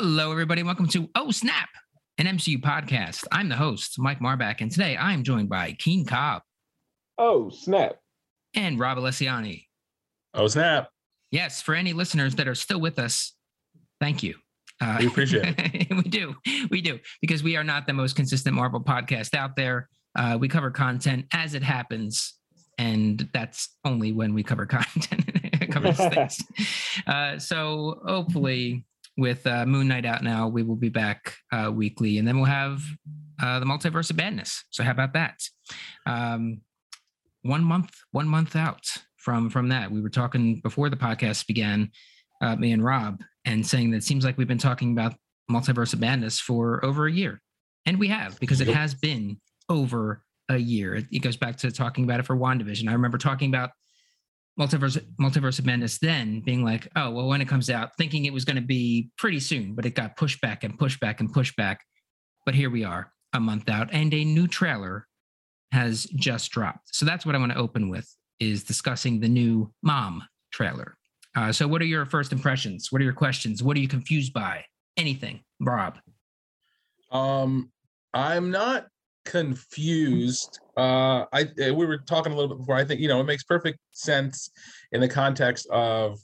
Hello, everybody. Welcome to Oh Snap, an MCU podcast. I'm the host, Mike Marbach, and today I'm joined by Keane Cobb Oh, snap. and Rob Alessiani. Oh snap! Yes, for any listeners that are still with us, thank you. Uh, We appreciate it. we do. We do. Because we are not the most consistent Marvel podcast out there. Uh, we cover content as it happens. And that's only when we cover content. It covers things. Uh, so hopefully, with uh, Moon Knight out now, we will be back uh, weekly. And then we'll have uh, the Multiverse of Madness. So, how about that? Um, one month, one month out from from that. We were talking before the podcast began, uh, me and Rob, and saying that it seems like we've been talking about Multiverse of Madness for over a year, and we have because it has been over a year. It, it goes back to talking about it for WandaVision. I remember talking about Multiverse Multiverse of Madness then being like, oh well, when it comes out, thinking it was going to be pretty soon, but it got pushed back and pushed back and pushed back. But here we are, a month out, and a new trailer has just dropped. So that's what I want to open with is discussing the new Mom trailer. Uh, so what are your first impressions? What are your questions? What are you confused by? Anything, Rob? Um, I'm not confused. Uh, I uh, we were talking a little bit before. I think you know it makes perfect sense in the context of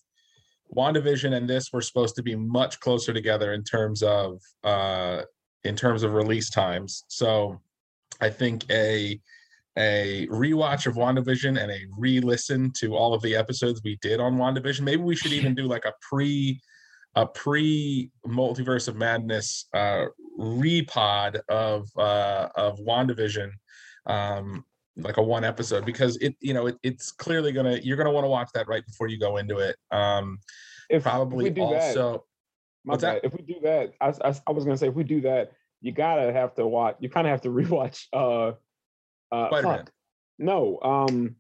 WandaVision and this were supposed to be much closer together in terms of uh in terms of release times. So I think a a rewatch of WandaVision and a re-listen to all of the episodes we did on WandaVision. Maybe we should even do like a pre a pre multiverse of madness uh repod of uh of WandaVision um like a one episode because it you know it, it's clearly gonna you're gonna want to watch that right before you go into it um If probably if we do that, also my what's that? bad. If we do that, I, I, I was gonna say if we do that, you gotta have to watch. You kind of have to rewatch. Uh, uh, Spider-Man. fuck. No. Um.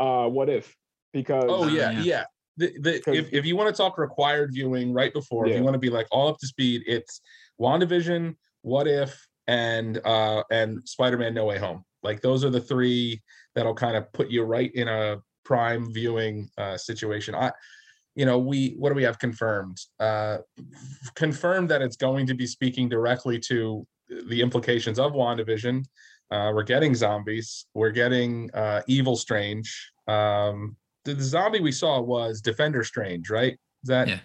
Uh. What if? Because. oh yeah yeah. yeah, The, the, 'Cause- if, if you want to talk required viewing right before if you want to be like all up to speed it's WandaVision what if and uh and Spider-Man No Way Home. Like those are the three that'll kind of put you right in a prime viewing uh situation. I you know we what do we have confirmed? Uh confirmed that it's going to be speaking directly to the implications of WandaVision. Uh we're getting zombies. We're getting uh evil strange. Um the, the zombie we saw was defender strange right? Is that Yeah.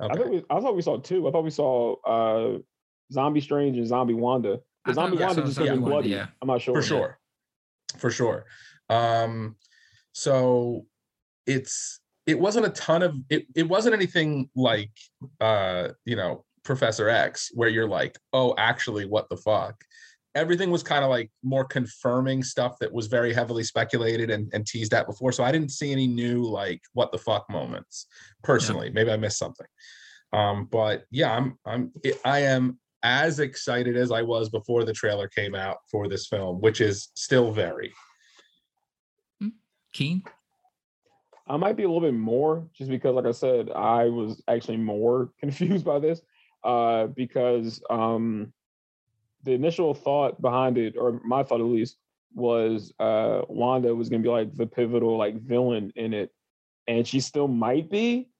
I okay. thought we. I thought we saw two. I thought we saw uh, Zombie Strange and Zombie Wanda. I The Zombie we Wanda saw just Zombie looking Wanda, bloody. yeah. I'm not sure. for sure for sure um so it's it wasn't a ton of it it wasn't anything like uh you know professor x where you're like oh actually what the fuck everything was kind of like more confirming stuff that was very heavily speculated and, and teased at before so i didn't see any new like what the fuck moments personally maybe i missed something um but yeah i'm i'm i am as excited as I was before the trailer came out for this film, which is still very. Keane? I might be a little bit more just because, like I said, I was actually more confused by this uh, because um, the initial thought behind it, or my thought at least, was uh, Wanda was going to be like the pivotal like villain in it, and she still might be,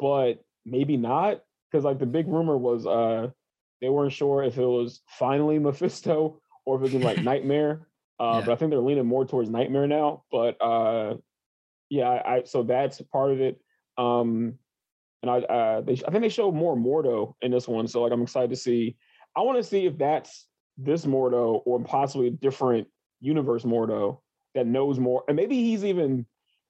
but maybe not because like the big rumor was uh, they weren't sure if it was finally Mephisto or if it was like Nightmare. Uh, Yeah. But I think they're leaning more towards Nightmare now. But uh, yeah, I, so that's part of it. Um, and I, uh, they, I think they showed more Mordo in this one, so like I'm excited to see. I want to see if that's this Mordo or possibly a different universe Mordo that knows more, and maybe he's even,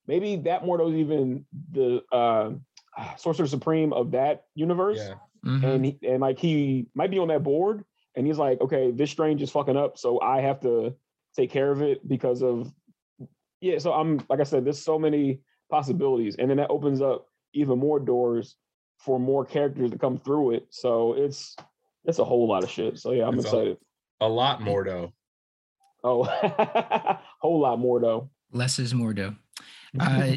maybe that Mordo's even the uh, Sorcerer Supreme of that universe, Yeah. Mhm. and he, and like he might be on that board, and he's like, okay, this strange is fucking up, so I have to take care of it because of yeah. So I'm like I said, there's so many possibilities, and then that opens up even more doors for more characters to come through it. So it's it's a whole lot of shit. So yeah, I'm It's a- excited. A lot more though. Oh, whole lot more though. Less is more, though. Uh,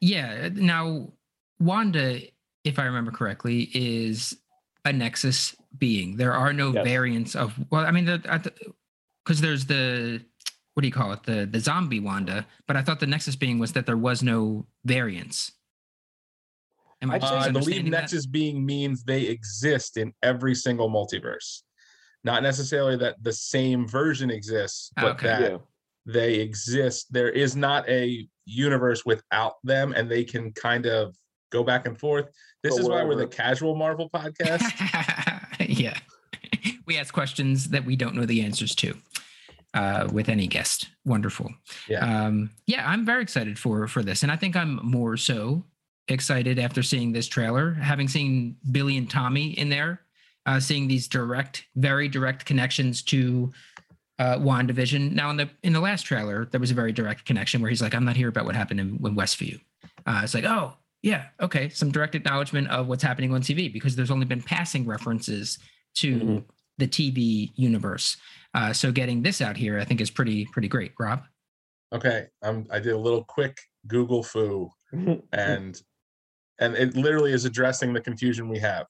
yeah. Now, Wanda, if I remember correctly, is a Nexus being. There are no Yes. variants of. Well, I mean, because there's the what do you call it? The the zombie Wanda. But I thought the Nexus being was that there was no variants. Am I, I Uh, I believe misunderstanding that? Nexus being means they exist in every single multiverse. Not necessarily that the same version exists, but Okay. that yeah. they exist. There is not a universe without them, and they can kind of go back and forth. This is why we're the casual Marvel podcast. yeah. We ask questions that we don't know the answers to uh, with any guest. Wonderful. Yeah. Um, yeah, I'm very excited for for this. And I think I'm more so excited after seeing this trailer, having seen Billy and Tommy in there, uh, seeing these direct, very direct connections to uh, WandaVision. Now, in the in the last trailer, there was a very direct connection where he's like, "I'm not here about what happened in, in Westview." Uh, it's like, oh, yeah, okay, some direct acknowledgement of what's happening on TV because there's only been passing references to Mhm. the TV universe. Uh, so getting this out here, I think, is pretty pretty great. Rob, Okay, um, I did a little quick Google fu, and and it literally is addressing the confusion we have.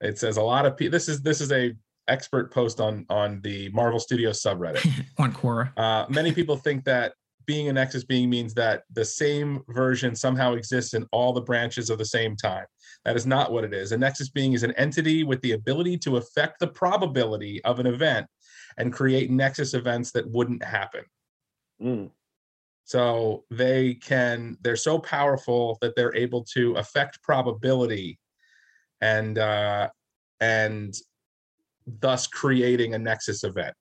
It says a lot of people. This is this is a expert post on on the Marvel Studios subreddit. on Quora. Uh, many people think that being a Nexus being means that the same version somehow exists in all the branches of the same time. That is not what it is. A Nexus being is an entity with the ability to affect the probability of an event and create Nexus events that wouldn't happen. Mm. So they can, they're so powerful that they're able to affect probability and uh and thus creating a Nexus event.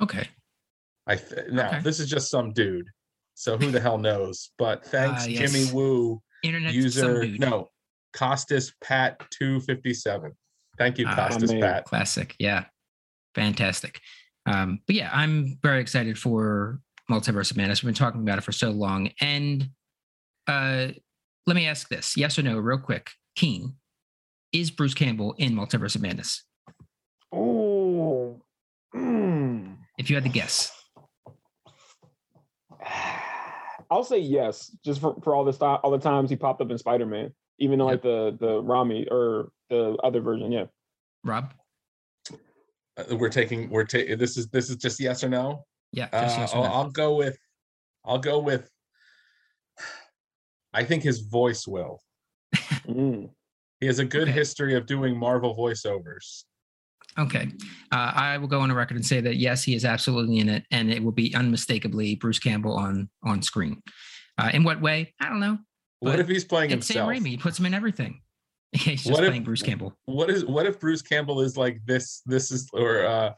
Okay. I th- now Okay. this is just some dude, so who the hell knows? But thanks, Ah, Jimmy yes. Woo, Internet user no, Costas Pat two fifty seven. Thank you, Ah, Costas man. Pat. Classic. Yeah. Fantastic. Um, but yeah, I'm very excited for Multiverse of Madness. We've been talking about it for so long. And uh, let me ask this yes or no, real quick. Keane, is Bruce Campbell in Multiverse of Madness? Oh. Mm. If you had to guess. I'll say yes, just for, for all the sti- all the times he popped up in Spider Man, even though like the the Raimi or the other version. Yeah. Rob? Uh, We're taking we're taking this is this is just yes or no. Yeah. Uh, yes or I'll, no. I'll go with I'll go with I think his voice will. Mm. He has a good Okay. history of doing Marvel voiceovers. Okay. Uh, I will go on a record and say that yes, he is absolutely in it, and it will be unmistakably Bruce Campbell on on screen. Uh, in what way? I don't know. What if he's playing It's Sam himself? Raimi. He puts him in everything. He's just What if- Bruce Campbell. what is what if Bruce Campbell is like this this is or uh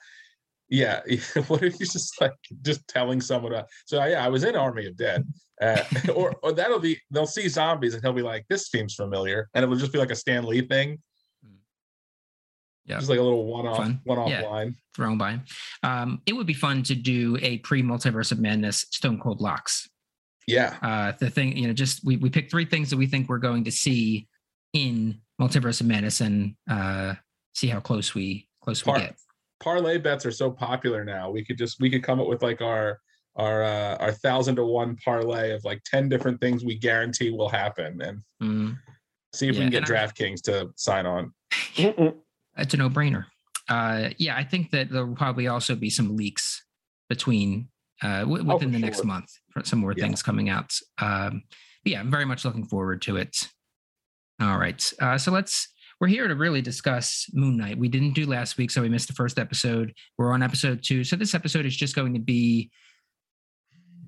yeah what if he's just like just telling someone uh, so yeah I was in Army of Dead uh, or or that'll be they'll see zombies and he'll be like this seems familiar and it'll just be like a Stan Lee thing Yeah. just like a little one off Fun. one off Yeah. line thrown by him. Um, it would be fun to do a pre multiverse of madness Stone Cold Locks. yeah Uh, the thing, you know, just we we pick three things that we think we're going to see in multiverse of madness and uh, see how close we close we Par- get. parlay bets are so popular now we could just we could come up with like our our uh, our thousand to one parlay of like 10 different things we guarantee will happen and Mm, see if Yeah, we can get and I- DraftKings to sign on. it's a no brainer. Uh, yeah, I think that there will probably also be some leaks between uh, w- Oh, within for the next month for some more Yeah. things coming out. Um, yeah, I'm very much looking forward to it. All right, uh, so let's. We're here to really discuss Moon Knight. We didn't do last week, so we missed the first episode. We're on episode two, so this episode is just going to be.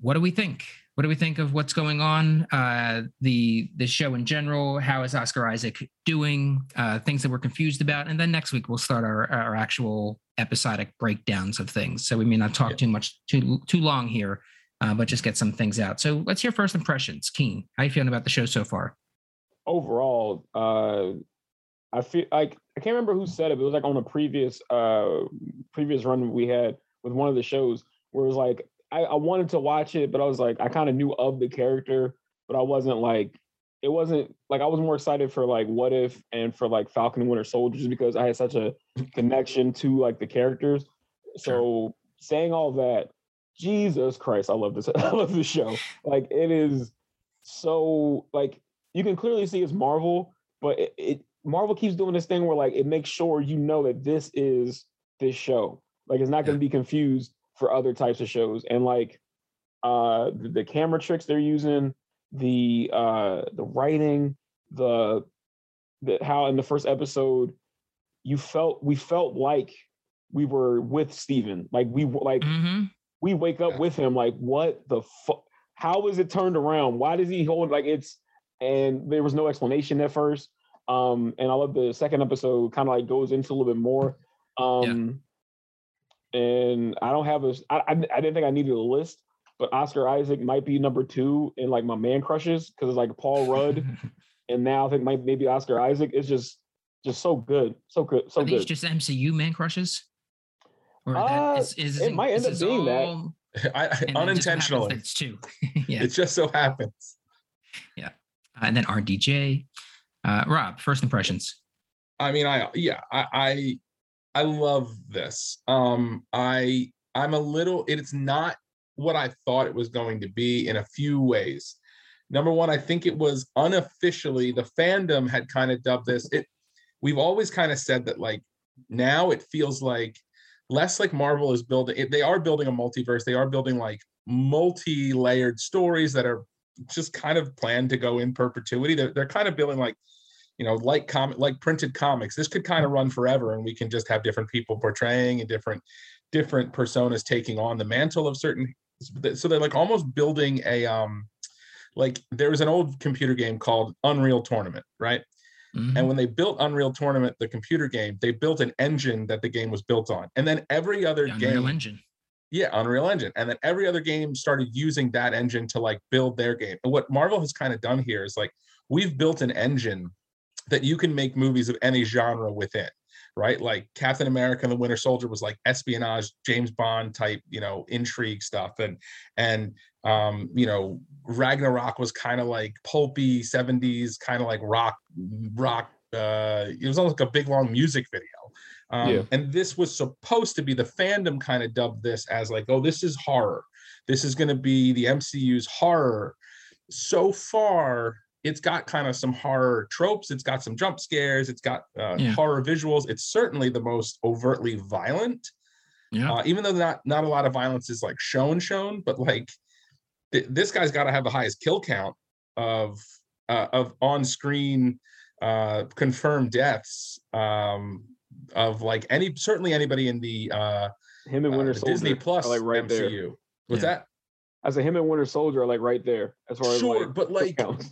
What do we think? What do we think of what's going on? Uh, the the show in general. How is Oscar Isaac doing? Uh, things that we're confused about, and then next week we'll start our our actual episodic breakdowns of things. So we may not talk Yeah. too much too too long here, uh, but just get some things out. So let's hear first impressions. Keane, how you feeling about the show so far? overall, uh, I feel like I can't remember who said it, but it was like on a previous uh previous run we had with one of the shows where it was like I, I wanted to watch it, but I was like I kind of knew of the character, but I wasn't like it wasn't like I was more excited for like what if and for like Falcon and Winter Soldier just because I had such a connection to like the characters. So saying all that, Jesus Christ, I love this. I love this show. Like it is so like you can clearly see it's Marvel, but it, it Marvel keeps doing this thing where like it makes sure you know that this is this show. Like it's not going to be confused for other types of shows. And like uh the, the camera tricks they're using, the uh the writing, the that how in the first episode you felt we felt like we were with Steven. Like we like Mhm. we wake up Yeah. with him like what the fuck how is it turned around why does he hold like it's and there was no explanation at first um and i love the second episode kind of like goes into a little bit more um and i don't have a I, I, I didn't think i needed a list but oscar isaac might be number two in like my man crushes because it's like paul rudd and now i think might maybe oscar isaac is just just so good so good so Are these good just MCU man crushes? Or Uh, that is, is it might end is up this being that. all- I, I- and then just so happens unintentionally. It's two. yeah. It just so happens. Uh, and then RDJ. Uh, Rob, first impressions. I mean, I yeah, I I, I love this. Um, I I'm a little. It's not what I thought it was going to be in a few ways. Number one, I think it was unofficially the fandom had kind of dubbed this. It we've always kind of said that like now it feels like less like Marvel is building. It, they are building a multiverse. They are building like multi-layered stories that are just kind of planned to go in perpetuity. They're they're kind of building like you know, like comic, like printed comics. This could kind of run forever, and we can just have different people portraying and different different personas taking on the mantle of certain. So they're like almost building a um, like there was an old computer game called Unreal Tournament, right? Mhm. And when they built Unreal Tournament, the computer game, they built an engine that the game was built on, and then every other The Unreal game, Engine. yeah, Unreal Engine. And then every other game started using that engine to like build their game. And what Marvel has kind of done here is like we've built an engine that you can make movies of any genre within, right? Like Captain America and the Winter Soldier was like espionage, James Bond type, you know, intrigue stuff. And and um, you know, Ragnarok was kind of like pulpy 70s, kind of like rock, rock, uh, it was almost like a big long music video. Um, Yeah. And this was supposed to be the fandom kind of dubbed this as like, oh, this is horror. This is going to be the MCU's horror. So far, it's got kind of some horror tropes. It's got some jump scares. It's got uh, Yeah. horror visuals. It's certainly the most overtly violent. Yeah. Uh, even though not not a lot of violence is like shown shown, but like th- this guy's got to have the highest kill count of uh, of on screen uh, confirmed deaths um, of like any certainly anybody in the uh, him and uh, winter the soldier Disney Plus like right MCU. there What's Yeah. that? I said him and Winter Soldier are like right there as far as Sure, like, but like counts.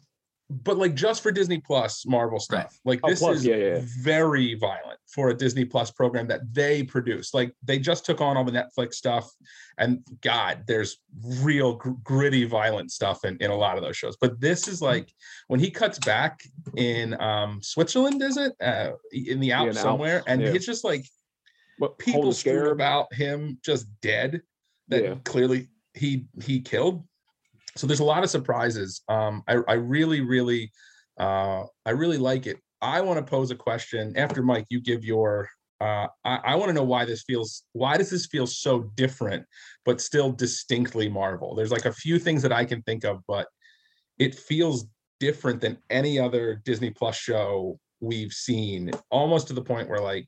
But like just for Disney Plus Marvel stuff. Like Oh, this Plus, is yeah, yeah, yeah. very violent for a Disney Plus program that they produce. Like they just took on all the Netflix stuff, and God, there's real gr- gritty, violent stuff in, in a lot of those shows. But this is like when he cuts back in um Switzerland, is it? Uh, in the Alps the somewhere, Alps, and yeah. it's just like what, people scream about him just dead that Yeah. clearly he he killed so there's a lot of surprises um i, I really really uh i really like it. I want to pose a question after mike you give your uh i, I want to know why this feels why does this feel so different but still distinctly marvel? There's like a few things that i can think of but it feels different than any other disney plus show we've seen almost to the point where like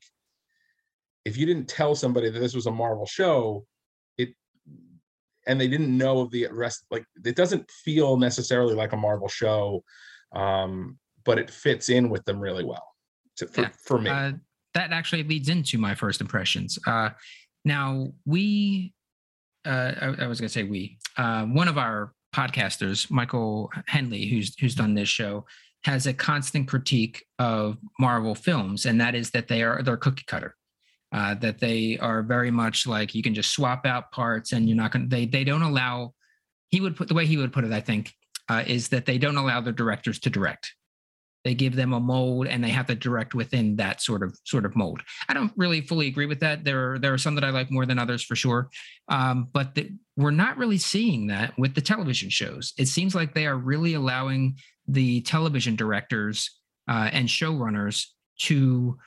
if you didn't tell somebody that this was a Marvel show, and they didn't know of the rest, like it doesn't feel necessarily like a Marvel show, um, but it fits in with them really well. To, for, Yeah. for me, Uh, that actually leads into my first impressions. Uh, now we, uh, I, I was going to say we. Uh, one of our podcasters, Michael Henley, who's who's done this show, has a constant critique of Marvel films, and that is that they are they're cookie cutter. Uh, that they are very much like you can just swap out parts, and you're not going. to They they don't allow. He would put the way he would put it. I think uh, is that they don't allow the directors to direct they give them a mold and they have to direct within that sort of sort of mold i don't really fully agree with that there are there are some that i like more than others for sure um, but the, we're not really seeing that with the television shows it seems like they are really allowing the television directors uh, and showrunners to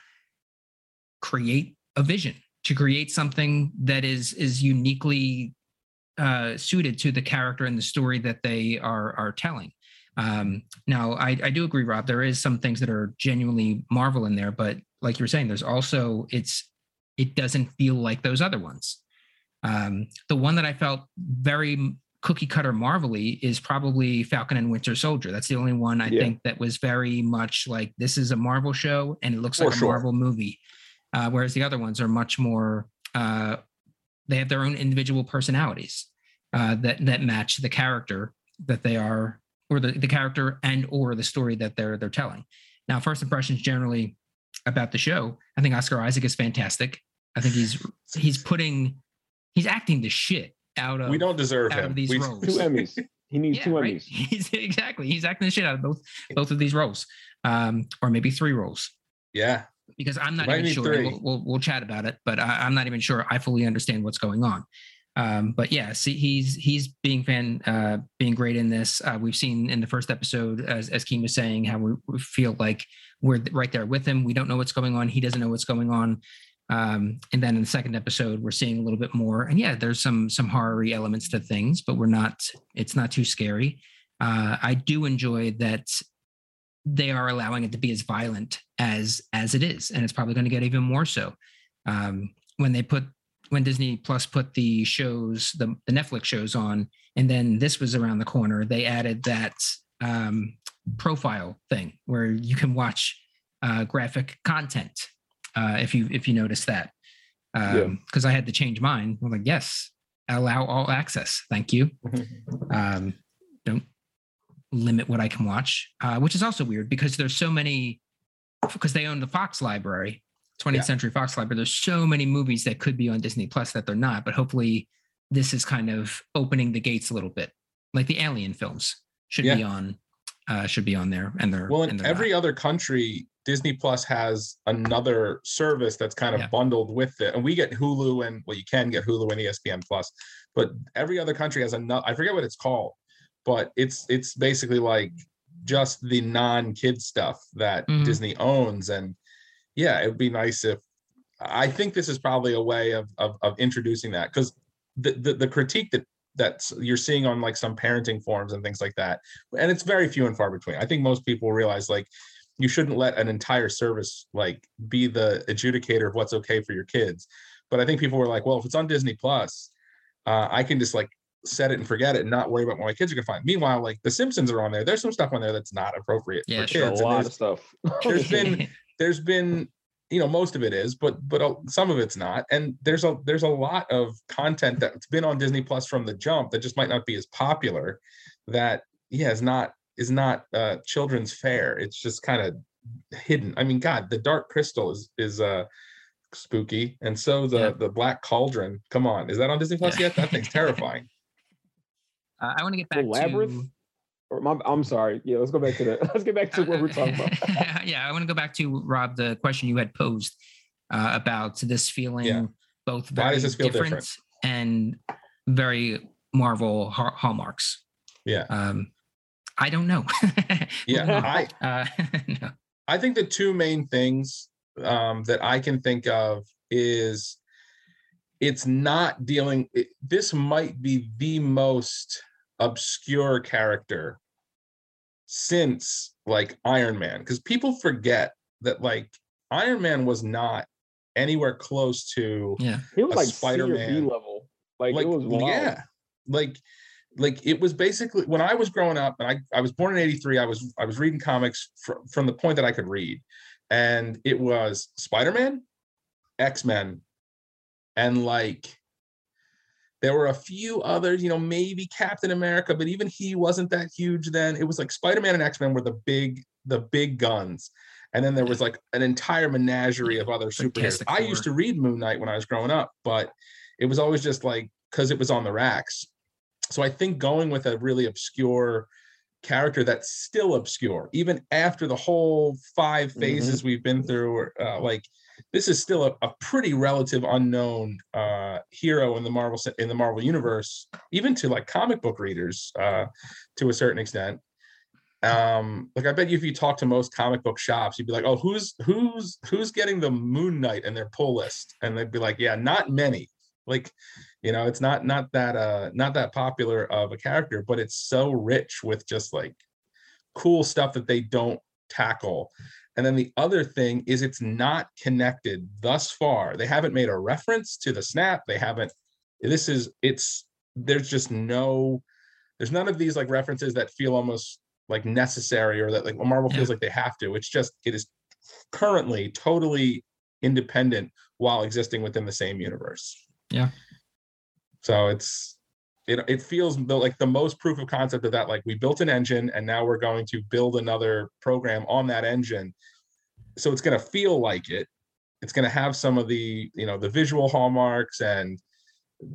create a vision to create something that is is uniquely uh, suited to the character and the story that they are are telling um, now, I, I do agree, Rob. There is some things that are genuinely Marvel in there, but like you were saying, there's also it's it doesn't feel like those other ones. Um, the one that I felt very cookie cutter Marvelly is probably Falcon and Winter Soldier. That's the only one I Yeah. think that was very much like this is a Marvel show and it looks For like a sure. Marvel movie. Uh, whereas the other ones are much more uh, they have their own individual personalities uh, that that match the character that they are or the, the character and or the story that they're they're telling. Now, first impressions generally about the show, I think Oscar Isaac is fantastic. I think he's he's putting he's acting the shit out of we don't deserve out of him. these We- roles. Two Emmys. He needs yeah, two right. Emmys. He's exactly he's acting the shit out of both both of these roles, um, or maybe three roles. yeah, Because I'm not even sure. We'll, we'll we'll chat about it, but I, I'm not even sure I fully understand what's going on. Um, but yeah, see, he's he's being fan uh, being great in this. Uh, we've seen in the first episode, as as Keane was saying, how we, we feel like we're right there with him. We don't know what's going on. He doesn't know what's going on. Um, and then in the second episode, we're seeing a little bit more. And yeah, there's some some horror elements to things, but we're not. It's not too scary. Uh, I do enjoy that they are allowing it to be as violent as as it is, and it's probably going to get even more so um, when they put when Disney Plus put the shows the the Netflix shows on, and then this was around the corner. They added that um, profile thing where you can watch uh, graphic content uh, if you if you notice that. Yeah. Because I had to change mine. I'm like, yes, allow all access. Thank you. Um, don't limit what I can watch, uh, which is also weird because there's so many because they own the Fox library, 20th Yeah. Century Fox library. There's so many movies that could be on Disney Plus that they're not, but hopefully this is kind of opening the gates a little bit. Like the Alien films should be on, uh, should be on there, and they're Well, in they're every not. other country, Disney Plus has another service that's kind of Yeah. bundled with it, and we get Hulu and well, you can get Hulu and ESPN Plus, but every other country has another. I forget what it's called, but it's it's basically like just the non-kid stuff that Mhm. Disney owns, and yeah, it would be nice if. I think this is probably a way of of, of introducing that because the, the the critique that that's you're seeing on like some parenting forums and things like that and it's very few and far between i think most people realize like you shouldn't let an entire service like be the adjudicator of what's okay for your kids but i think people were like well if it's on disney plus uh, i can just like set it and forget it and not worry about what my kids are gonna find meanwhile like the simpsons are on there there's some stuff on there that's not appropriate Yeah, for sure. A kids and lot there's- of stuff. there's been there's been you know most of it is but but some of it's not and there's a there's a lot of content that's been on disney plus from the jump that just might not be as popular that yeah is not is not uh children's fare it's just kind of hidden i mean god the dark crystal is is uh spooky and so the Yeah. the black cauldron come on is that on disney plus Yeah. yet that thing's terrifying Uh, I want to get The back Labyrinth? to Or my, I'm sorry. Yeah, let's go back to that. Let's get back to what we're talking about. yeah, I want to go back to Rob the question you had posed uh, about this feeling Yeah. both Why very does this feel different, different? and very Marvel ha- hallmarks. yeah Um, I don't know. yeah i uh, no. I think the two main things um, that I can think of is it's not dealing. It, this might be the most obscure character since like Iron Man, because people forget that like Iron Man was not anywhere close to Yeah. He was like C or B Spider-Man. level. Like, like it was wild. yeah like like it was basically when i was growing up and i i was born in 83 i was i was reading comics fr- from the point that i could read and it was spider-man x-men and like there were a few others you know maybe captain america but even he wasn't that huge then. It was like spider-man and x-men were the big the big guns. And then there was like an entire menagerie of other superheroes. I used to read moon knight when i was growing up but it was always just like because it was on the racks. So I think going with a really obscure character that's still obscure, even after the whole five phases we've been through, uh, like this is still a, a pretty relative unknown uh, hero in the Marvel in the Marvel universe, even to like comic book readers uh, to a certain extent. Um, like I bet you if you talk to most comic book shops, you'd be like, "Oh, who's who's who's getting the Moon Knight in their pull list?" And they'd be like, "Yeah, not many." Like, you know, it's not not that uh not that popular of a character, but it's so rich with just like cool stuff that they don't tackle. And then the other thing is it's not connected thus far. They haven't made a reference to the snap. They haven't this is it's there's just no There's none of these like references that feel almost like necessary or that like Marvel feels Yeah. like they have to. It's just it is currently totally independent while existing within the same universe. Yeah. So it's it it feels the, like the most proof of concept of that like we built an engine and now we're going to build another program on that engine. So it's going to feel like it. It's going to have some of the, you know, the visual hallmarks and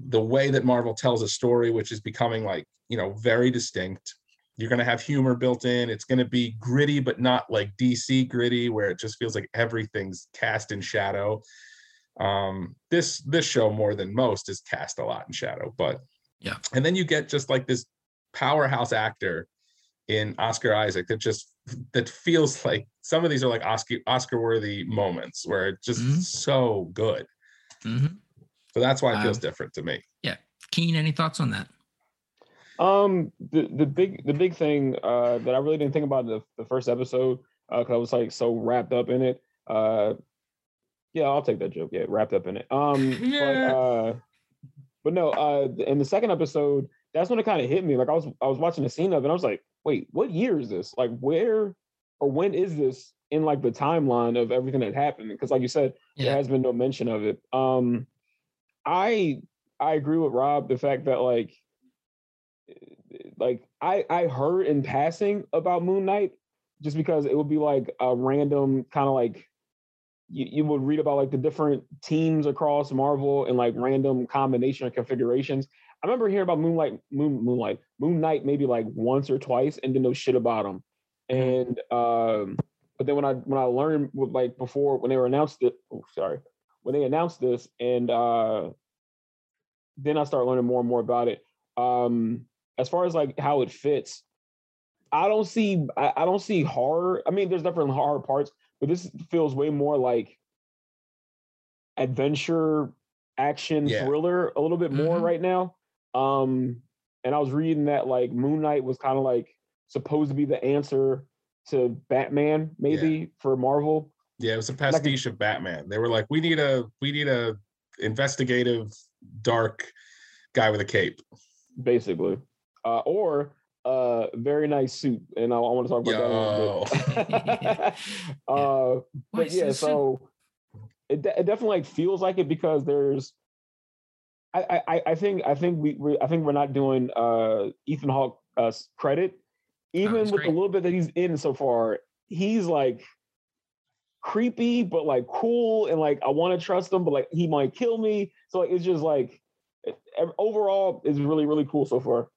the way that Marvel tells a story which is becoming like, you know, very distinct. You're going to have humor built in. It's going to be gritty but not like DC gritty where it just feels like everything's cast in shadow um this this show more than most is cast a lot in shadow but Yeah. and then you get just like this powerhouse actor in oscar isaac that just that feels like some of these are like oscar oscar worthy moments where it's just Mhm. so good Mhm. so that's why it feels Um, different to me Yeah. Keane, any thoughts on that? Um, the the big the big thing uh that I really didn't think about the, the first episode because I was like so wrapped up in it. Uh, yeah, I'll take that joke. Yeah, wrapped up in it. Um, Yeah. but uh, but no. Uh, in the second episode, that's when it kind of hit me. Like I was I was watching the scene of it. And I was like, wait, what year is this? Like where or when is this in like the timeline of everything that happened? Because like you said, Yeah. there has been no mention of it. Um, I I agree with Rob the fact that like like I I heard in passing about Moon Knight just because it would be like a random kind of like you, you would read about like the different teams across Marvel and like random combination or configurations. I remember hearing about Moonlight Moon Moonlight Moon Knight maybe like once or twice and didn't know shit about him. And um but then when I when I learned like before when they were announced it oh sorry when they announced this and uh then I started learning more and more about it. Um as far as like how it fits, I don't see I, I don't see horror. I mean, there's definitely horror parts, but this feels way more like adventure, action, Yeah. thriller, a little bit more Mhm. right now. Um, and I was reading that like Moon Knight was kind of like supposed to be the answer to Batman, maybe for Marvel. yeah it was a pastiche of batman they were like we need a we need a investigative dark guy with a cape basically, uh, or a very nice suit. And I, I want to talk about that. A little bit. uh, but yeah, so it, de- it definitely like feels like it because there's. I, I I think I think we we I think we're not doing uh Ethan Hawke uh credit, even he's with the little bit that he's in so far. He's like creepy, but like cool, and like I want to trust him, but like he might kill me. So like, it's just like it- overall, it's really really cool so far.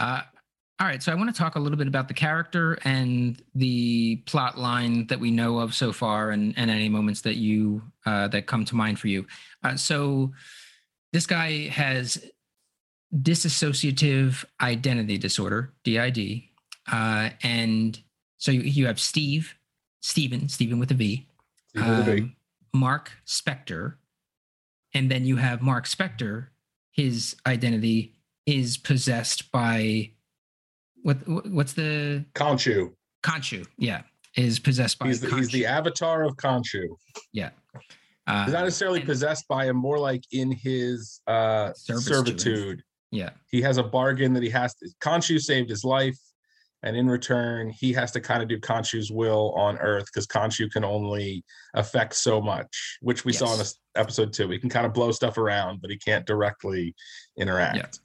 Uh, all right, so I want to talk a little bit about the character and the plot line that we know of so far, and and any moments that you uh, that come to mind for you. Uh, so, this guy has dissociative identity disorder (DID), uh, and so you, you have Steve, Stephen, Stephen with a V, Steve with a V. um, Mark Spector, and then you have Mark Spector. His identity is possessed by what? What's the Khonshu. Khonshu? Yeah, is possessed by. He's the, he's the avatar of Khonshu. Uh, He's not necessarily and- possessed by him, more like in his uh, Service to him. servitude. Yeah, He has a bargain that he has to. Khonshu saved his life, and in return, he has to kind of do Khonshu's will on Earth because Khonshu can only affect so much, which we saw in this episode two. He can kind of blow stuff around, but he can't directly interact.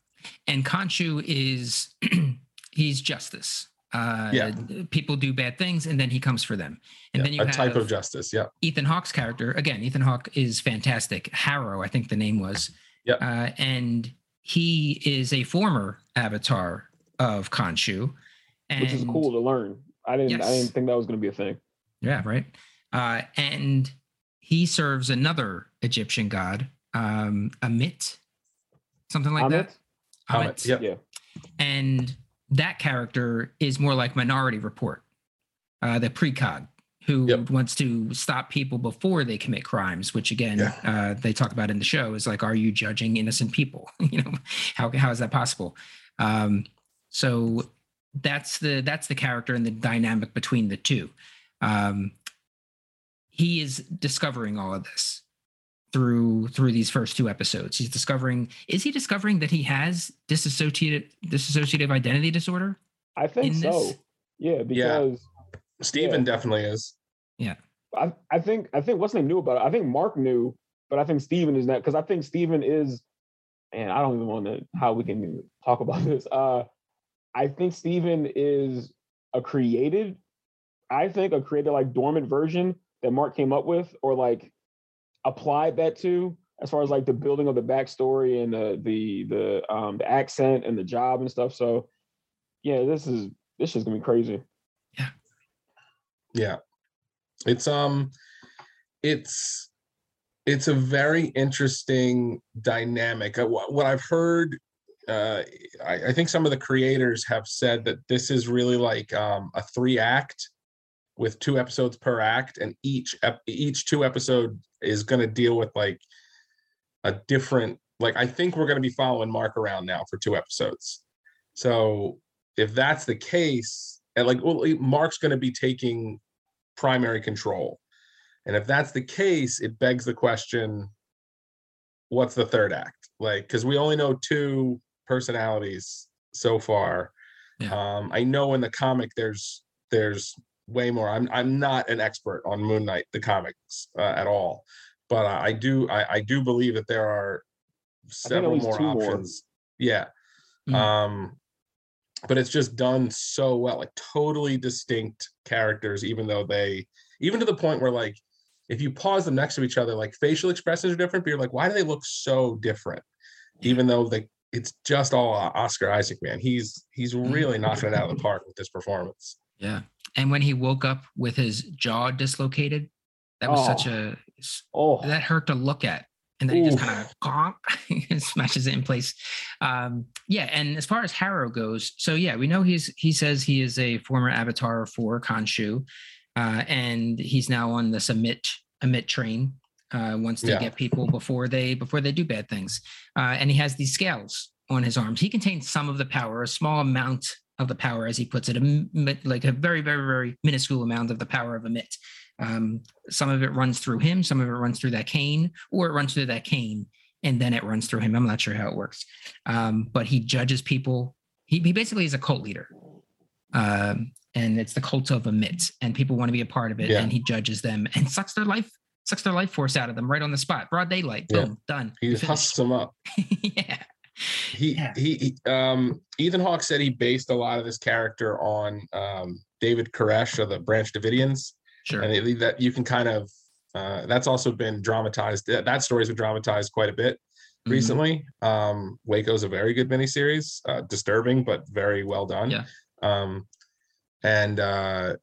And Khonshu is he's justice. Uh, Yeah. people do bad things, and then he comes for them. And Yeah, then you a have type of justice. Yeah. Ethan Hawke's character again. Ethan Hawke is fantastic. Harrow, I think the name was. Yep. Uh, and he is a former avatar of Khonshu, and which is cool to learn. I didn't I didn't think that was going to be a thing. Yeah, right. Uh, and he serves another Egyptian god, um, Ammit, something like Ammit? that. Ammit, yep. Yeah. And that character is more like Minority Report, uh, the precog who Yep. wants to stop people before they commit crimes, which again, Yeah. uh, they talk about in the show is like, are you judging innocent people? you know, how, how is that possible? Um, so that's the that's the character and the dynamic between the two. Um, he is discovering all of this through through these first two episodes. He's discovering is he discovering that he has dissociative dissociative identity disorder? I think in so. this? Yeah, because Stephen Yeah. definitely is. Yeah. I, I think I think what's name knew about it. I think Mark knew, but I think Stephen is not because I think Stephen is, and I don't even want to how we can talk about this. Uh I think Stephen is a created, I think a created like dormant version that Mark came up with or like applied that to as far as like the building of the backstory and the the the um the accent and the job and stuff. So yeah, this is this is gonna be crazy. Yeah. Yeah. It's um it's it's a very interesting dynamic. Uh, What I've heard uh I, I think some of the creators have said that this is really like um a three act with two episodes per act and each ep- each two episode is going to deal with like a different like I think we're going to be following Mark around now for two episodes. So if that's the case, and like well, Mark's going to be taking primary control. And if that's the case, it begs the question what's the third act? Like, because we only know two personalities so far. Yeah. Um, I know in the comic there's there's way more. I'm I'm not an expert on Moon Knight, the comics uh, at all, but I, do I, I do believe that there are several more two more. options. Yeah. Mhm. Um, but it's just done so well, like totally distinct characters, even though they, even to the point where like, if you pause them next to each other, like facial expressions are different, but you're like, why do they look so different? Even though they, it's just all uh, Oscar Isaac, man. He's he's Mhm. really knocking it out of the park with this performance. Yeah. And when he woke up with his jaw dislocated, that was such Oh. a Oh, that hurt to look at. And then he just kind of and smashes it in place. Um, yeah, and as far as Harrow goes, so yeah, we know he's he says he is a former avatar for Khonshu, uh, and he's now on this Ammit Ammit train. Uh, wants to Yeah. get people before they before they do bad things, uh, and he has these scales on his arms. He contains some of the power, a small amount of the power, as he puts it, a, like a very very very minuscule amount of the power of Ammit. Um, some of it runs through him, some of it runs through that cane, or it runs through that cane and then it runs through him. I'm not sure how it works. Um, but he judges people. He, he basically is a cult leader. Um, and it's the cult of Ammit, and people want to be a part of it. Yeah. And he judges them and sucks their life, sucks their life force out of them right on the spot, broad daylight. Yeah. Boom, done. He You're husks them up. yeah. He, Yeah. he he um Ethan Hawke said he based a lot of this character on um David Koresh of the Branch Davidians. Sure. and it, that you can kind of uh, that's also been dramatized that, that story's been dramatized quite a bit Mhm. recently um waco's a very good miniseries uh disturbing but very well done Yeah. um and uh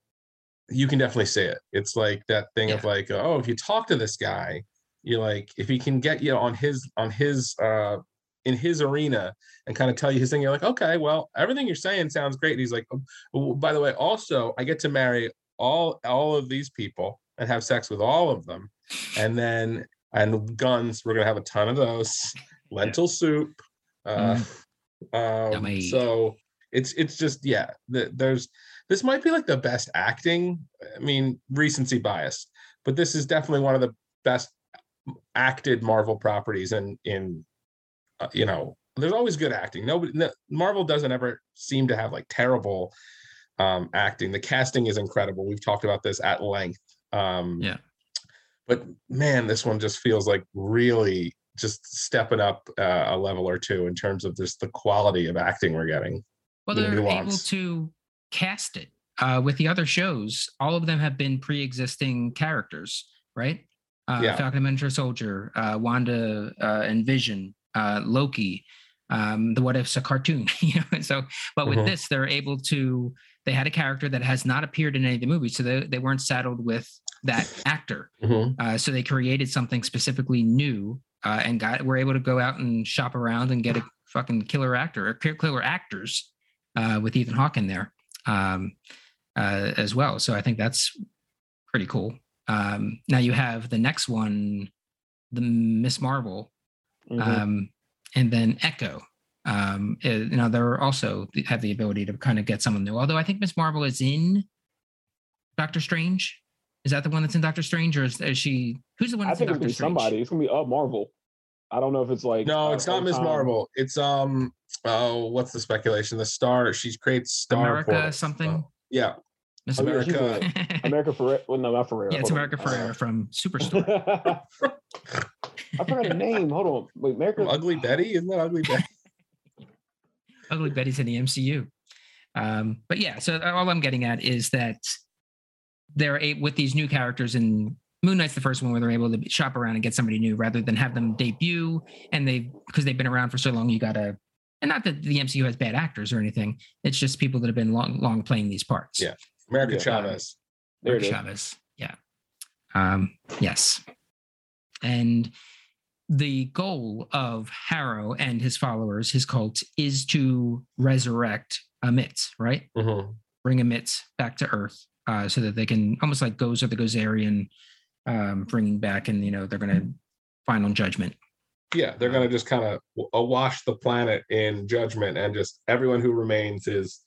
you can definitely see it it's like that thing of like oh if you talk to this guy you're like if he can get you on his on his uh in his arena and kind of tell you his thing you're like okay well everything you're saying sounds great. And he's like "Oh, by the way also i get to marry all all of these people and have sex with all of them. And then and guns we're gonna have a ton of those lentil soup uh um so it's it's just yeah the, there's this might be like the best acting i mean recency bias but this is definitely one of the best acted marvel properties and in uh, you know there's always good acting nobody no, marvel doesn't ever seem to have like terrible um acting the casting is incredible we've talked about this at length um Yeah. but man this one just feels like really just stepping up uh, a level or two in terms of just the quality of acting we're getting Well, the they're able nuance. to cast it. Uh, with the other shows, all of them have been pre-existing characters, right? Uh, Yeah. Falcon and Winter Soldier, uh, Wanda uh, and Vision, uh, Loki. Um, the What If's a cartoon, you know. and So, but with Mhm. this, they're able to. They had a character that has not appeared in any of the movies, so they, they weren't saddled with that actor. Mhm. Uh, so they created something specifically new uh, and got were able to go out and shop around and get a fucking killer actor or ki- killer actors uh, with Ethan Hawke in there um, uh, as well. So I think that's pretty cool. Um, now you have the next one, the Miss Marvel, mhm. um, and then Echo. Um, uh, you know, they're also have the ability to kind of get someone new. Although I think Miss Marvel is in Doctor Strange. Is that the one that's in Doctor Strange, or is, is she? Who's the one I think in it's gonna be Strange? somebody. It's gonna be uh Marvel. I don't know if it's like No, uh, it's not Miss Marvel. It's um oh, what's the speculation? The star. She creates star America portals. something. Uh, yeah, Miss Oh, America. in it. yeah, America Ferrera. Well, no, not Ferrera. it's Hold on. America Ferrera from Superstore. I forgot her name. Hold on. Wait, America. Ugly Betty, isn't that Ugly Betty? Ugly Betty's in the MCU. Um, but yeah, so all I'm getting at is that they're a, with these new characters and Moon Knight's the first one where they're able to shop around and get somebody new rather than have them debut and they because they've been around for so long you gotta and not that the MCU has bad actors or anything it's just people that have been long long playing these parts Yeah. America Yeah. Chavez. there it Eric. Chavez yeah um yes and the goal of Harrow and his followers his cult is to resurrect Ammit right Mhm. bring Ammit back to Earth, uh, so that they can almost like Gozer the Gozerian, um, bringing back, and you know they're going to final judgment. Yeah, they're gonna just kind of awash the planet in judgment, and just everyone who remains is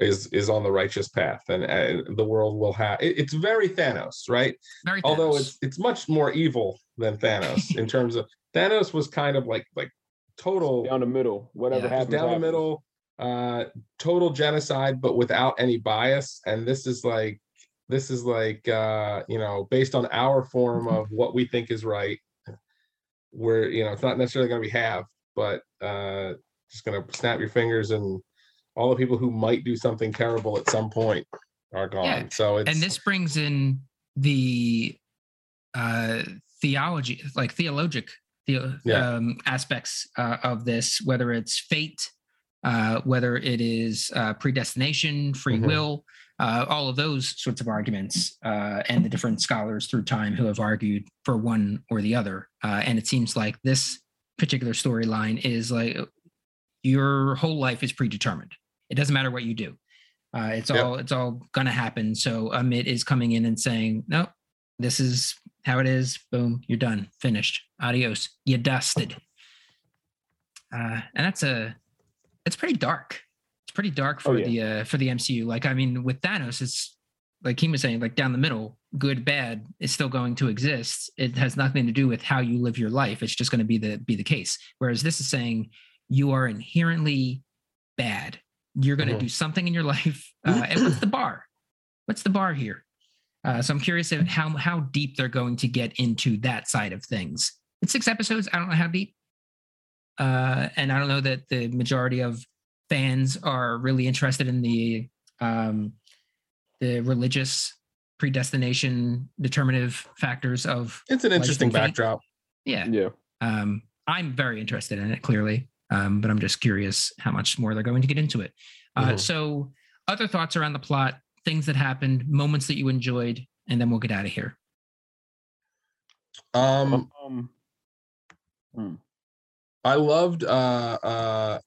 is is on the righteous path, and, and the world will have. It, it's very Thanos, right? Very Although it's it's much more evil than Thanos in terms of Thanos was kind of like like total Down the middle. Whatever Yeah, happens. down the middle, uh, total genocide, but without any bias. And this is like this is like uh, you know based on our form of what we think is right. Where you know it's not necessarily going to be half, but uh, just going to snap your fingers and all the people who might do something terrible at some point are gone. Yeah, So it's and this brings in the uh, theology, like theologic the, Yeah. um, aspects uh, of this, whether it's fate, uh, whether it is uh, predestination, free Mhm. will, uh, all of those sorts of arguments, uh, and the different scholars through time who have argued for one or the other. Uh, and it seems like this particular storyline is like your whole life is predetermined. It doesn't matter what you do. Uh, it's Yep. all it's all gonna happen. So Ammit is coming in and saying, "No, this is how it is. Boom, you're done, finished. Adios. You dusted." Uh, and that's a it's pretty dark. It's pretty dark for Oh, yeah. the uh, for the MCU. Like I mean, with Thanos, it's like he was saying, like down the middle, good bad is still going to exist. It has nothing to do with how you live your life. It's just going to be the be the case. Whereas this is saying you are inherently bad. You're going to Mhm. do something in your life. Uh, and what's the bar? What's the bar here? Uh, so I'm curious of how how deep they're going to get into that side of things. It's six episodes. I don't know how deep, uh, and I don't know that the majority of fans are really interested in the um, the religious predestination determinative factors of it's an interesting backdrop. yeah. Yeah. Um, I'm very interested in it, clearly, um, but I'm just curious how much more they're going to get into it. Uh, Mhm. So, other thoughts around the plot, things that happened, moments that you enjoyed, and then we'll get out of here. Um, Um, I loved uh uh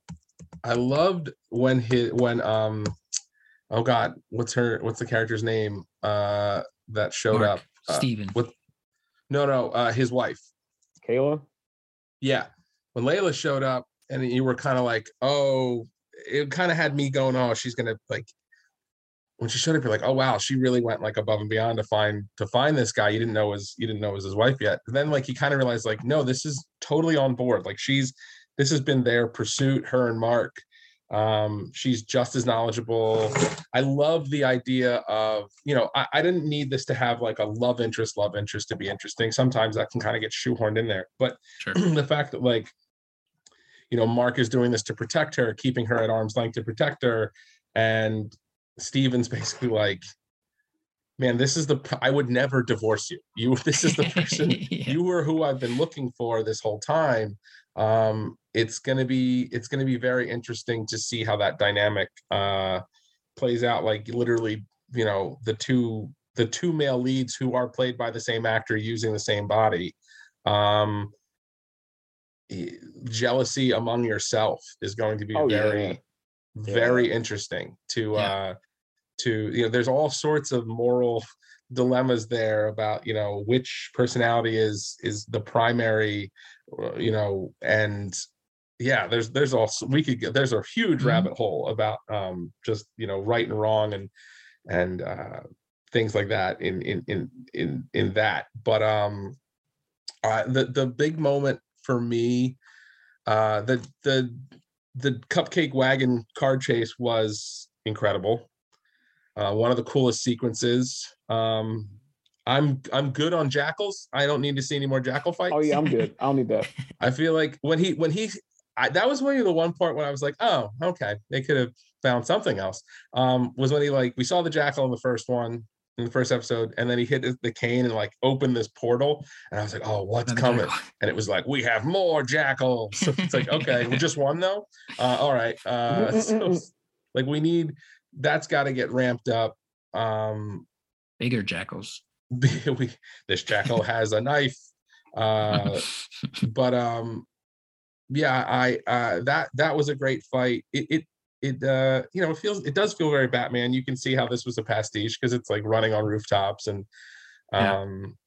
I loved when his when um oh god what's her what's the character's name uh that showed Mark, up uh, Steven. what- no no uh his wife Kayla. yeah when Layla showed up and you were kind of like oh it kind of had me going oh she's gonna like when she showed up you're like oh wow she really went like above and beyond to find to find this guy. You didn't know was you didn't know was his wife yet. And then like you kind of realized like no this is totally on board. Like she's this has been their pursuit her and mark. Um she's just as knowledgeable. I love the idea of you know I, I didn't need this to have like a love interest love interest to be interesting. Sometimes that can kind of get shoehorned in there. But Sure. the fact that like you know mark is doing this to protect her keeping her at arm's length to protect her. And steven's basically like man this is the I would never divorce you. You this is the person Yeah. you were who i've been looking for this whole time. Um it's going to be it's going to be very interesting to see how that dynamic uh plays out. Like literally you know the two the two male leads who are played by the same actor using the same body. Um jealousy among yourself is going to be Oh, yeah. very very interesting to Yeah. uh to you know there's all sorts of moral dilemmas there about you know which personality is is the primary uh, you know and yeah there's there's also we could get there's a huge Mhm. rabbit hole about um just you know right and wrong and and uh things like that in in in in in that. But um, uh, the the big moment for me, uh, the the the cupcake wagon car chase was incredible. Uh, one of the coolest sequences. Um, I'm I'm good on jackals. I don't need to see any more jackal fights. Oh yeah, I'm good. I don't need that. I feel like when he when he I, that was maybe the one part when I was like, oh, okay, they could have found something else. Um, was when he like we saw the jackal in the first one in the first episode, and then he hit the cane and like opened this portal, and I was like, oh, what's Another coming? jackal. And it was like, we have more jackals. So it's like, okay, well, just one though. Uh, all right. Uh, so, like we need that's got to get ramped up. Um, Bigger jackals. we this jackal has a knife. Uh, but um yeah i uh that that was a great fight it it it uh you know it feels it does feel very batman you can see how this was a pastiche because it's like running on rooftops and Yeah. um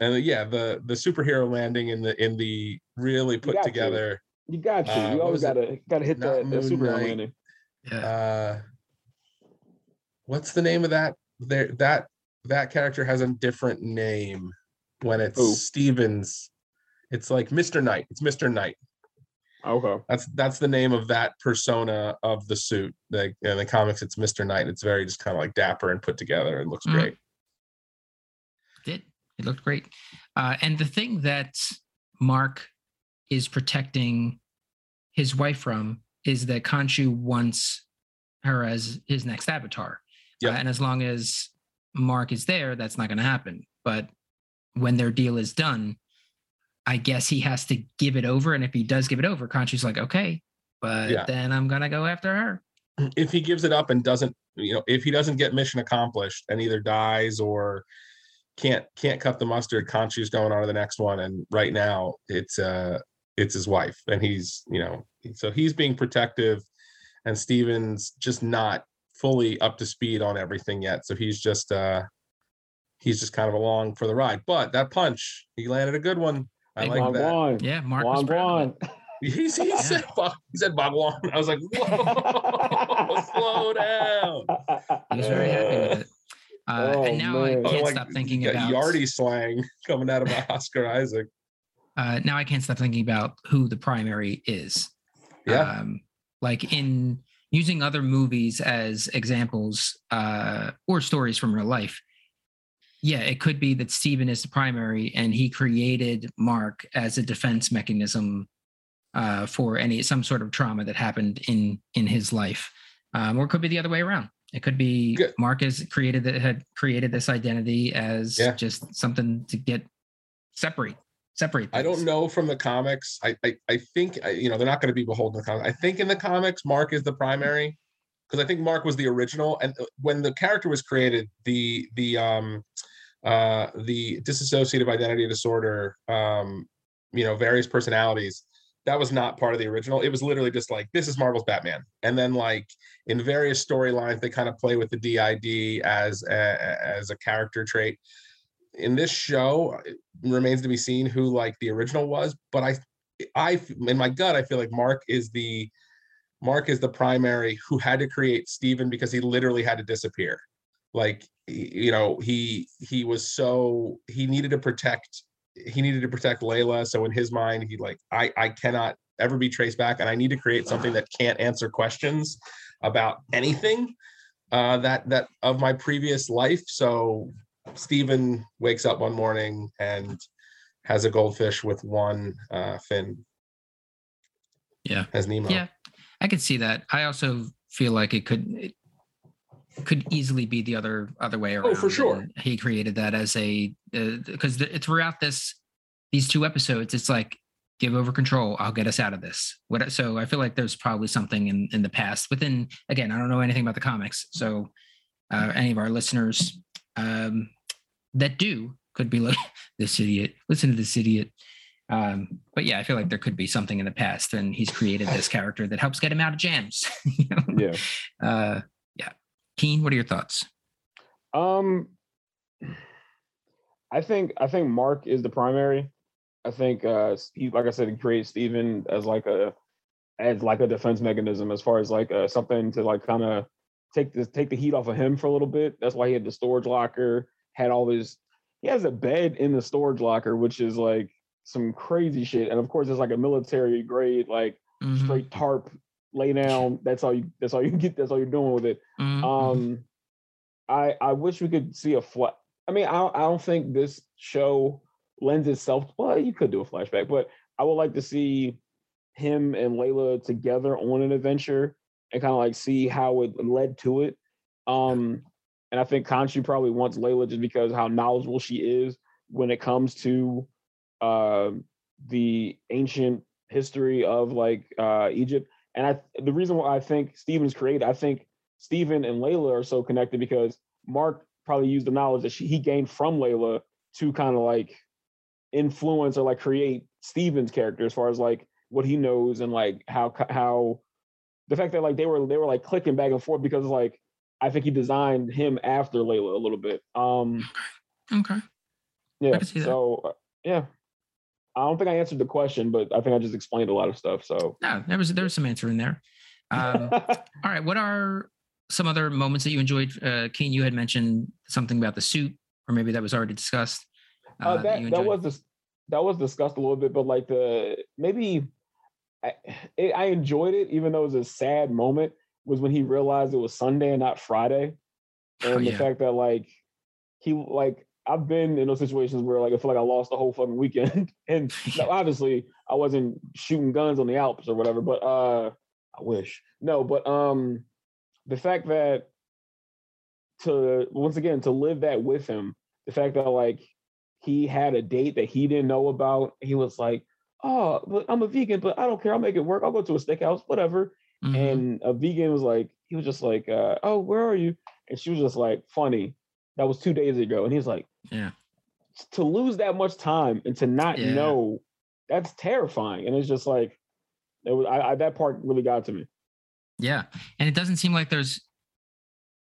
and yeah the the superhero landing in the in the really put got to. together You got to. Uh, you what always gotta gotta hit Not that, that superhero Knight. landing. yeah. uh what's the name of that there that that character has a different name when it's Who? stevens it's like mr knight it's mr knight Okay. That's that's the name of that persona of the suit. Like in the comics, it's Mr. Knight. It's very just kind of like dapper and put together and looks Mhm. great. did. It looked great. Uh, and the thing that Mark is protecting his wife from is that Khonshu wants her as his next avatar. Uh, and as long as Mark is there, that's not going to happen. But when their deal is done, I guess he has to give it over. And if he does give it over, Khonshu's like, okay, but Yeah. then I'm going to go after her. If he gives it up and doesn't, you know, if he doesn't get mission accomplished and either dies or can't can't cut the mustard, Khonshu's going on to the next one. And right now, it's uh it's his wife, and he's you know, so he's being protective, and Steven's just not fully up to speed on everything yet. So he's just uh he's just kind of along for the ride. But that punch, he landed a good one. I Big like Juan that. Juan. Yeah, Mark was Juan proud of it. Juan. He, he said "Fuck," he said Bhagwan. I was like, whoa, slow down. He was very happy with it. Uh, Oh, and now I can't Oh, like, stop thinking about Yardy slang coming out of Oscar Isaac. uh, now I can't stop thinking about who the primary is. Yeah. Um, like in using other movies as examples uh, or stories from real life. Yeah, it could be that Steven is the primary and he created Mark as a defense mechanism uh, for any some sort of trauma that happened in in his life. Um, or it could be the other way around. It could be Good. Mark has created that had created this identity as Yeah. just something to get separate separate. I don't know from the comics. I I, I think I- you know they're not going to be beholden to the comics. I think in the comics, Mark is the primary because I think Mark was the original. And uh, when the character was created, the the um uh the dissociative identity disorder, um, you know, various personalities. That was not part of the original. It was literally just like this is Marvel's Batman, and then like in various storylines, they kind of play with the DID as a, as a character trait. In this show, it remains to be seen who like the original was, but I, I in my gut, I feel like Mark is the Mark is the primary who had to create Steven because he literally had to disappear. Like you know, he he was so he needed to protect he needed to protect Layla. So in his mind, he like I I cannot ever be traced back, and I need to create something that can't answer questions about anything uh, that that of my previous life. So Stephen wakes up one morning and has a goldfish with one uh, fin. Yeah. as Nemo. Yeah, I could see that. I also feel like it could it could easily be the other other way around. Oh, for sure. and He created that as a because the throughout this these two episodes, it's like give over control. I'll get us out of this. What? So I feel like there's probably something in in the past within. Again, I don't know anything about the comics, so uh, any of our listeners um, that do could be like this idiot. Listen to this idiot. Um, but yeah, I feel like there could be something in the past, and he's created this character that helps get him out of jams. you know? yeah. Uh, yeah. Keane, what are your thoughts? Um, I think I think Mark is the primary. I think uh, Steve, like I said, he created Steven as like a as like a defense mechanism as far as like uh, something to like kind of take the take the heat off of him for a little bit. That's why he had the storage locker, had all his he has a bed in the storage locker, which is like some crazy shit. And of course, it's like a military grade, like Mhm, straight tarp lay down. That's all you that's all you get, that's all you're doing with it. mhm, mhm. Um I I wish we could see a flat. I mean, I don't, I don't think this show lends itself. Well, you could do a flashback, but I would like to see him and Layla together on an adventure and kind of like see how it led to it. Um, and I think Khonshu probably wants Layla just because how knowledgeable she is when it comes to uh, the ancient history of like uh, Egypt. And I the reason why I think Steven's created, I think Steven and Layla are so connected because Mark probably used the knowledge that she, he gained from Layla to kind of like influence or like create Steven's character as far as like what he knows and like how how the fact that like they were they were like clicking back and forth because like I think he designed him after Layla a little bit. Um Okay. yeah. see that. So uh, yeah. I don't think I answered the question, but I think I just explained a lot of stuff. So No, there was there was some answer in there. Um, all right. What are some other moments that you enjoyed? Uh, Keane, you had mentioned something about the suit, or maybe that was already discussed. Uh, that you that was dis- that was discussed a little bit, but like the maybe I, it, I enjoyed it, even though it was a sad moment. Was when he realized it was Sunday and not Friday, and Oh, the fact that like he like I've been in those situations where like I feel like I lost the whole fucking weekend, and no, obviously I wasn't shooting guns on the Alps or whatever, but uh I wish no, but um the fact that to once again to live that with him, the fact that like he had a date that he didn't know about, he was like, "Oh, but I'm a vegan, but I don't care. I'll make it work. I'll go to a steakhouse, whatever." Mhm. And a vegan was like, he was just like, uh, "Oh, where are you?" And she was just like, "Funny, that was two days ago." And he's like, yeah. "To lose that much time and to not Yeah. know, that's terrifying." And it's just like, it was I, I, that part really got to me. Yeah. And it doesn't seem like there's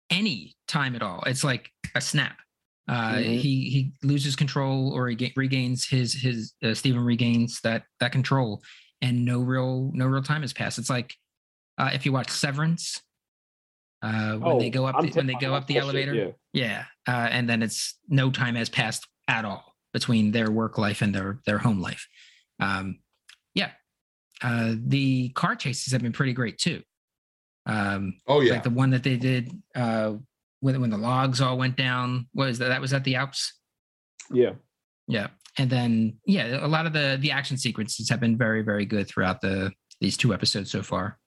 any time at all. It's like a snap. Uh, Mhm. He he loses control or he ga- regains his his uh, Stephen regains that that control, and no real no real time has passed. It's like uh, if you watch Severance, uh, when they Oh, go up the, when they go up the that shit, elevator, yeah. yeah, uh, and then it's no time has passed at all between their work life and their their home life. Um, yeah, uh, the car chases have been pretty great too. Um, Oh yeah. like the one that they did uh, when when the logs all went down. was that? That was at the Alps. Yeah. Yeah, and then yeah, a lot of the the action sequences have been very very good throughout the these two episodes so far,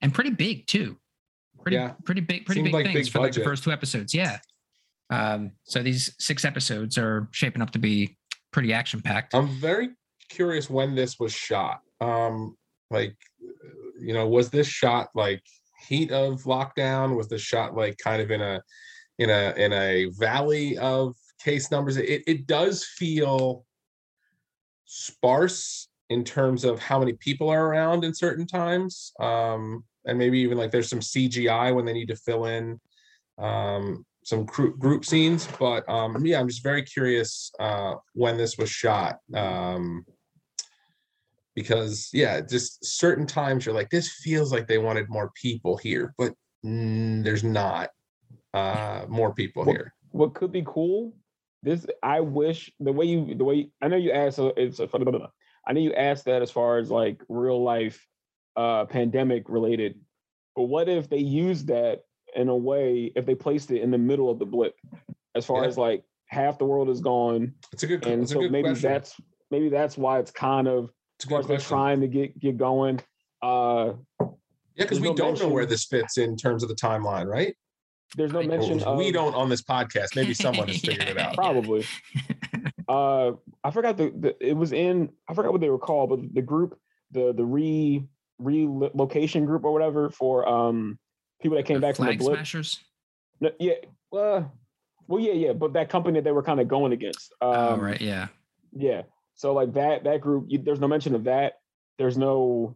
and pretty big too. Pretty Yeah. pretty big pretty Seemed big like things big for like the first two episodes. Yeah. Um, so these six episodes are shaping up to be pretty action packed. I'm very curious when this was shot. Um, like, you know, was this shot like heat of lockdown? Was this shot like kind of in a in a in a valley of case numbers? It it does feel sparse in terms of how many people are around in certain times. Um, and maybe even like there's some CGI when they need to fill in um some group group scenes but um yeah i'm just very curious uh when this was shot um because yeah just certain times you're like this feels like they wanted more people here but mm, there's not uh more people Well, here. what could be cool this i wish the way you the way i know you asked uh, it's a, i know you asked that as far as like real life uh pandemic related but what if they used that in a way if they placed it in the middle of the blip as far Yeah. as like half the world is gone it's a good and so good maybe question. that's maybe that's why it's kind of it's a as far as they're trying to get get going uh yeah because we no don't know where this fits in terms of the timeline right? There's no mention Or we don't on this podcast. Maybe someone has figured it out. Probably. Uh i forgot the, the it was in i forgot what they were called but the group the the re relocation group or whatever for um people that came The back from the blip smashers. No, yeah uh, well yeah yeah but that company that they were kind of going against um oh right, yeah. yeah so like that that group you, there's no mention of that there's no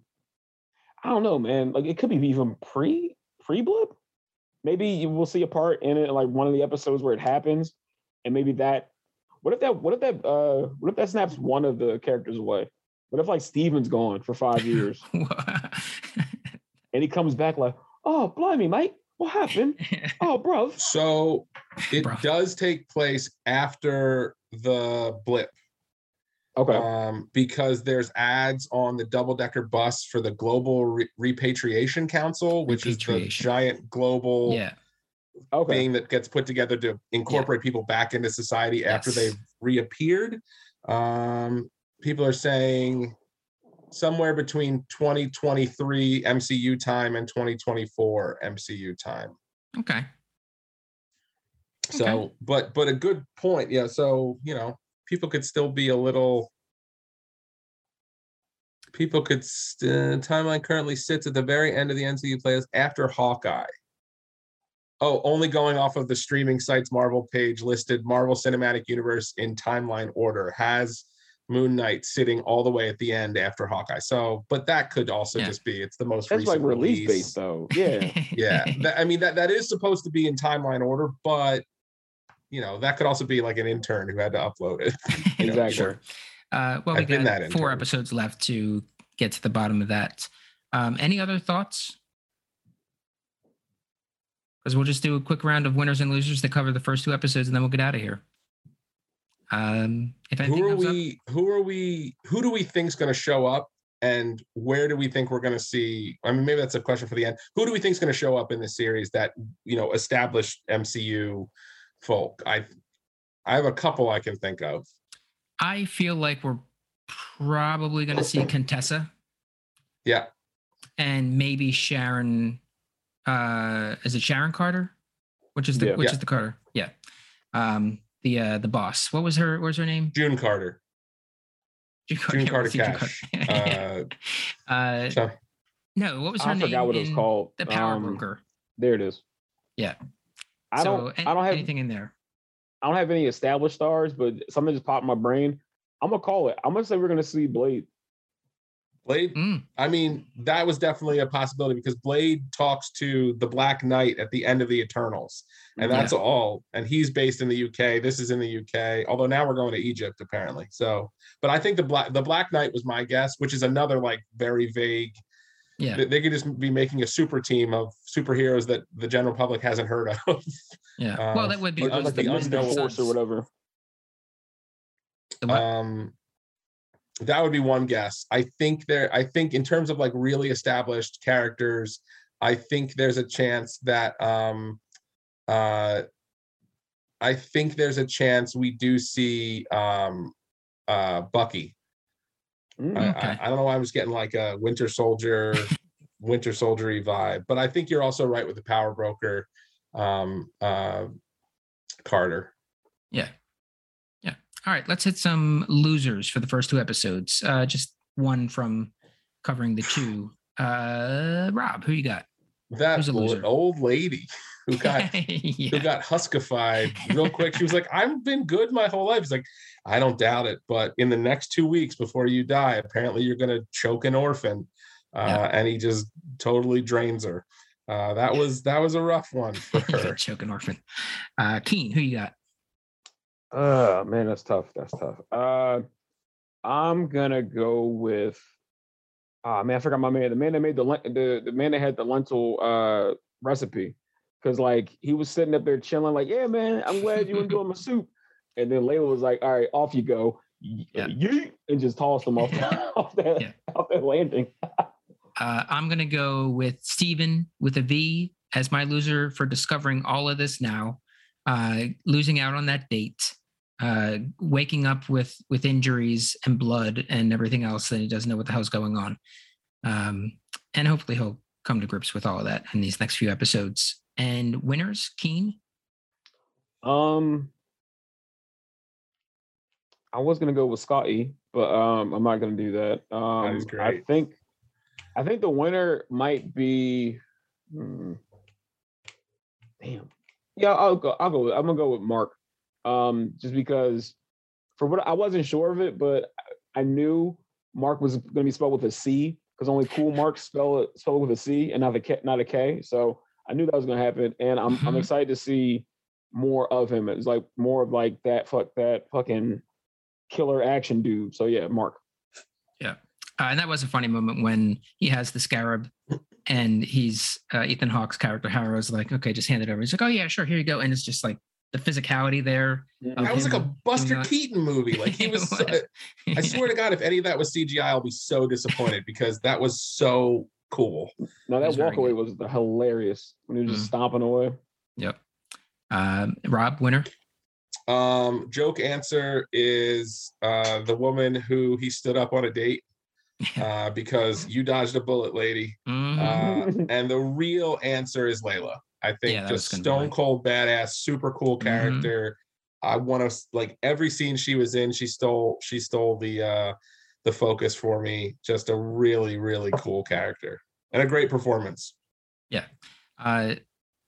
i don't know man like it could be even pre pre blip maybe you will see a part in it like one of the episodes where it happens and maybe that what if that what if that uh what if that snaps one of the characters away what if like steven's gone for five years and he comes back like oh blimey mike What happened? Oh, bro. So it Bro. does take place after the blip. Okay. um, because there's ads on the double decker bus for the Global Re- Repatriation Council, which is the giant global yeah. okay. thing that gets put together to incorporate people back into society after Yes. they've reappeared. Um, people are saying somewhere between 2023 MCU time and 2024 MCU time. Okay. So, Okay. but but a good point. Yeah. So you know, people could still be a little. People could st- timeline currently sits at the very end of the MCU plays after Hawkeye. Oh, only going off of the streaming site's Marvel page listed Marvel Cinematic Universe in timeline order has Moon Knight sitting all the way at the end after Hawkeye. So, but that could also Yeah. just be it's the most That's like recent release based though. Yeah. yeah that, i mean that that is supposed to be in timeline order but you know that could also be like an intern who had to upload it you know, Exactly. Sure. Uh, well, we I've been got that four episodes left to get to the bottom of that. Um, any other thoughts? Because we'll just do a quick round of winners and losers to cover the first two episodes, and then we'll get out of here. Um, who are comes up, we who are we who do we think's going to show up and where do we think we're going to see i mean maybe that's a question for the end who do we think is going to show up in this series that you know established mcu folk i i have a couple i can think of I feel like we're probably going to see Contessa yeah and maybe Sharon. Uh, is it Sharon Carter? Which is the Yeah. which Yeah. is the Carter? Yeah. Um, the uh, the boss. What was her? What was her name? june carter June june carter we'll June cash Carter. uh uh, so no, what was her I name? I forgot what it was called. The Power Um, Broker. There it is. Yeah. I so don't. an- I don't have. anything in there. I don't have any established stars, but something just popped in my brain. I'm gonna call it. I'm gonna say we're gonna see Blade. Blade Mm, I mean, that was definitely a possibility because Blade talks to the Black Knight at the end of the Eternals, and Yeah. that's all. And he's based in the UK. This is in the UK, although now we're going to Egypt apparently. So, but I think the black the Black Knight was my guess, which is another like very vague. yeah. They, they could just be making a super team of superheroes that the general public hasn't heard of. Yeah. uh, well, that would be or Or just just like the the unknown Force or whatever. Um that would be one guess i think there i think in terms of like really established characters i think there's a chance that um uh i think there's a chance we do see um uh bucky Mm. I, Okay. I, I don't know why i'm just getting like a winter soldier winter soldiery vibe but i think you're also right with the power broker um uh carter yeah. All right. Let's hit some losers for the first two episodes. Uh, just one from covering the two. Uh, Rob, who you got? that Who's a old- loser? old lady who got yeah. who got huskified real quick. She was like, I've been good my whole life. He's like, I don't doubt it. But in the next two weeks before you die, apparently you're going to choke an orphan. Uh, Yeah. And he just totally drains her. Uh, that was that was a rough one for her. Choke an orphan. Uh, Keane, who you got? Oh man, that's tough. That's tough. Uh, I'm gonna go with. Ah man, I forgot my man. The man that made the the the man that had the lentil uh recipe, because like he was sitting up there chilling, like, yeah, man, I'm glad you enjoyed my soup. And then Layla was like, all right, off you go, Yeah. and just tossed him off off that Yeah. off that landing. Uh, I'm to go with Steven with a V as my loser for discovering all of this now, uh, losing out on that date, uh, waking up with with injuries and blood and everything else, and he doesn't know what the hell's going on. Um, and hopefully he'll come to grips with all of that in these next few episodes. And winners, Keane. Um, I was gonna go with Scotty, but um, I'm not gonna do that. Um, is I think, I think the winner might be. hmm, damn. Yeah, I'll go. I'll go. With, I'm gonna go with Mark. Um, just because, for what I wasn't sure of it, but I knew Mark was gonna be spelled with a C because only cool Marks spell it spell it with a C and not a K, not a K. So I knew that was gonna happen, and I'm I'm Mhm. excited to see more of him. It's like more of like that fuck that fucking killer action dude. So yeah, Mark. Uh, and that was a funny moment when he has the scarab and he's uh, Ethan Hawke's character Harrow's like, okay, just hand it over. He's like, oh yeah, sure, here you go. And it's just like the physicality there. That was like a Buster. Keaton movie. Like he It was. So, I swear to God, if any of that was CGI, I'll be so disappointed because that was so cool. No, It that was very walk away was the hilarious when he was just Mm. stomping away. Yep. Um, Rob, winner. Um, joke answer is uh, the woman who he stood up on a date uh, because you dodged a bullet, lady. Mhm. Uh, and the real answer is Layla. I think Yeah, just stone mine. cold badass, super cool Mhm. character. I want to like every scene she was in, she stole she stole the uh the focus for me. Just a really really cool character and a great performance. Yeah. Uh,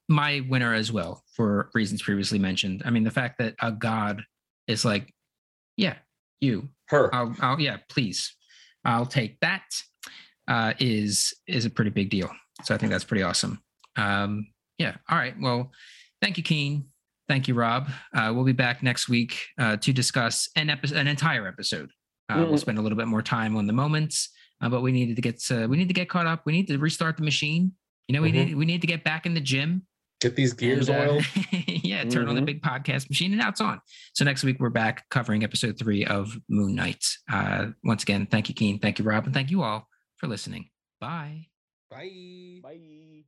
my winner as well for reasons previously mentioned. I mean, the fact that a god is like, yeah, you, Her. I'll, I'll yeah, please, I'll take that. Uh, is is a pretty big deal. So I think that's pretty awesome. Um, yeah. All right. Well, thank you, Keane. Thank you, Rob. Uh, we'll be back next week uh, to discuss an episode, an entire episode. Uh, We'll Mhm. spend a little bit more time on the moments, uh, but we needed to get uh, we need to get caught up. We need to restart the machine. You know, we Mhm. need we need to get back in the gym. Get these gears and, uh, oiled. yeah, turn on the Mhm. big podcast machine, and now it's on. So next week we're back covering episode three of Moon Knight. Uh, once again, thank you, Keane. Thank you, Rob, and thank you all for listening. Bye. Bye. Bye.